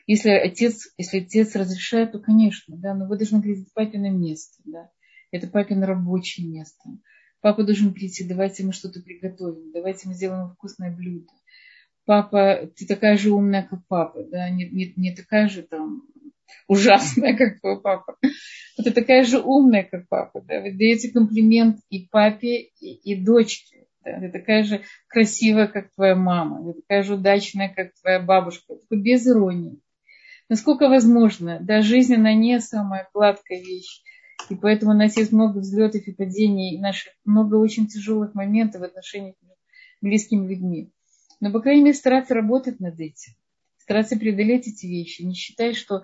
Если отец, если отец разрешает, то, конечно, да, но вы должны прийти папе на место, да. Это папе на рабочее место. Папа должен прийти, давайте мы что-то приготовим, давайте мы сделаем вкусное блюдо папа, ты такая же умная, как папа, да, не, не, не такая же там ужасная, как твой папа. Но ты такая же умная, как папа, да, вы даете комплимент и папе, и, и дочке, да, ты такая же красивая, как твоя мама, ты такая же удачная, как твоя бабушка, только без иронии. Насколько возможно, да, жизнь, она не самая гладкая вещь, и поэтому у нас есть много взлетов и падений, и наших много очень тяжелых моментов в отношениях с близкими людьми. Но, по крайней мере, стараться работать над этим, стараться преодолеть эти вещи, не считать, что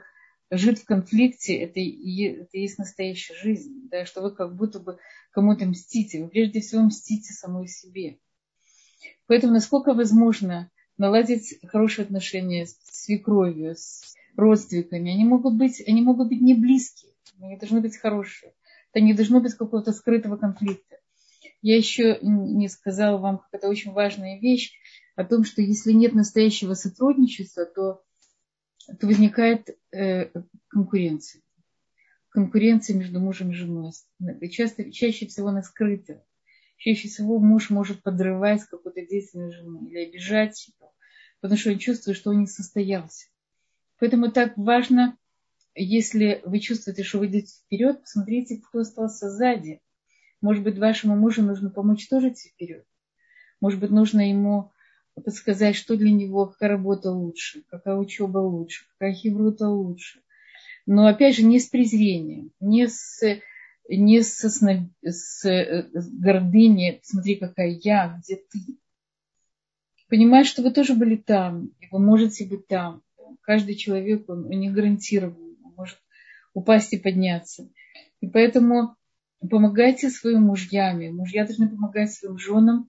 жить в конфликте это, и, это есть настоящая жизнь, да, что вы как будто бы кому-то мстите. Вы прежде всего мстите самой себе. Поэтому, насколько возможно, наладить хорошие отношения с свекровью, с родственниками. Они могут быть, они могут быть не близкие, они должны быть хорошие. Это не должно быть какого-то скрытого конфликта. Я еще не сказала вам, как это очень важная вещь, о том, что если нет настоящего сотрудничества, то, то возникает э, конкуренция. Конкуренция между мужем и женой. Часто, чаще всего она скрыта. Чаще всего муж может подрывать какую-то действенную жену или обижать ее, потому что он чувствует, что он не состоялся. Поэтому так важно, если вы чувствуете, что вы идете вперед, посмотрите, кто остался сзади. Может быть, вашему мужу нужно помочь тоже идти вперед. Может быть, нужно ему подсказать, что для него, какая работа лучше, какая учеба лучше, какая хибрута лучше. Но опять же, не с презрением, не с, не со, с, с, с гордыней, смотри, какая я, где ты. Понимать, что вы тоже были там, и вы можете быть там. Каждый человек, он, не гарантирован, он может упасть и подняться. И поэтому помогайте своим мужьям. Мужья должны помогать своим женам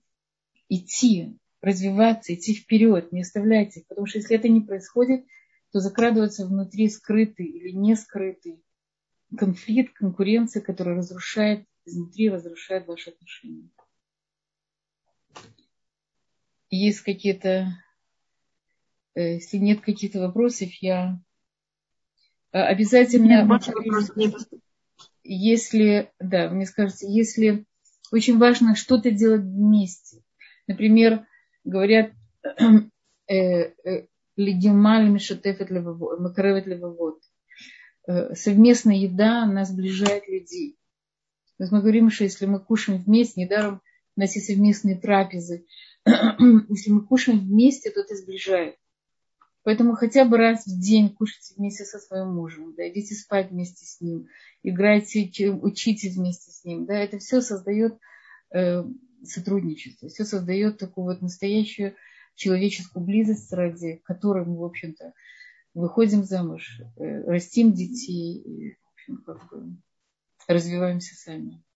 идти, развиваться, идти вперед, не оставляйте их. Потому что если это не происходит, то закрадывается внутри скрытый или не скрытый конфликт, конкуренция, которая разрушает, изнутри разрушает ваши отношения. Есть какие-то, если нет каких-то вопросов, я э, обязательно... Если, да, мне скажете, если очень важно что-то делать вместе. Например, говорят, э, э, легималь мишатефет макаревет левовод. Э, совместная еда нас сближает людей. То есть мы говорим, что если мы кушаем вместе, недаром у нас есть совместные трапезы, если мы кушаем вместе, то это сближает. Поэтому хотя бы раз в день кушайте вместе со своим мужем, да, идите спать вместе с ним, играйте, учитесь вместе с ним. Да, это все создает э, сотрудничество, все создает такую вот настоящую человеческую близость, ради которой мы, в общем-то, выходим замуж, э, растим детей, и, в общем, как бы развиваемся сами.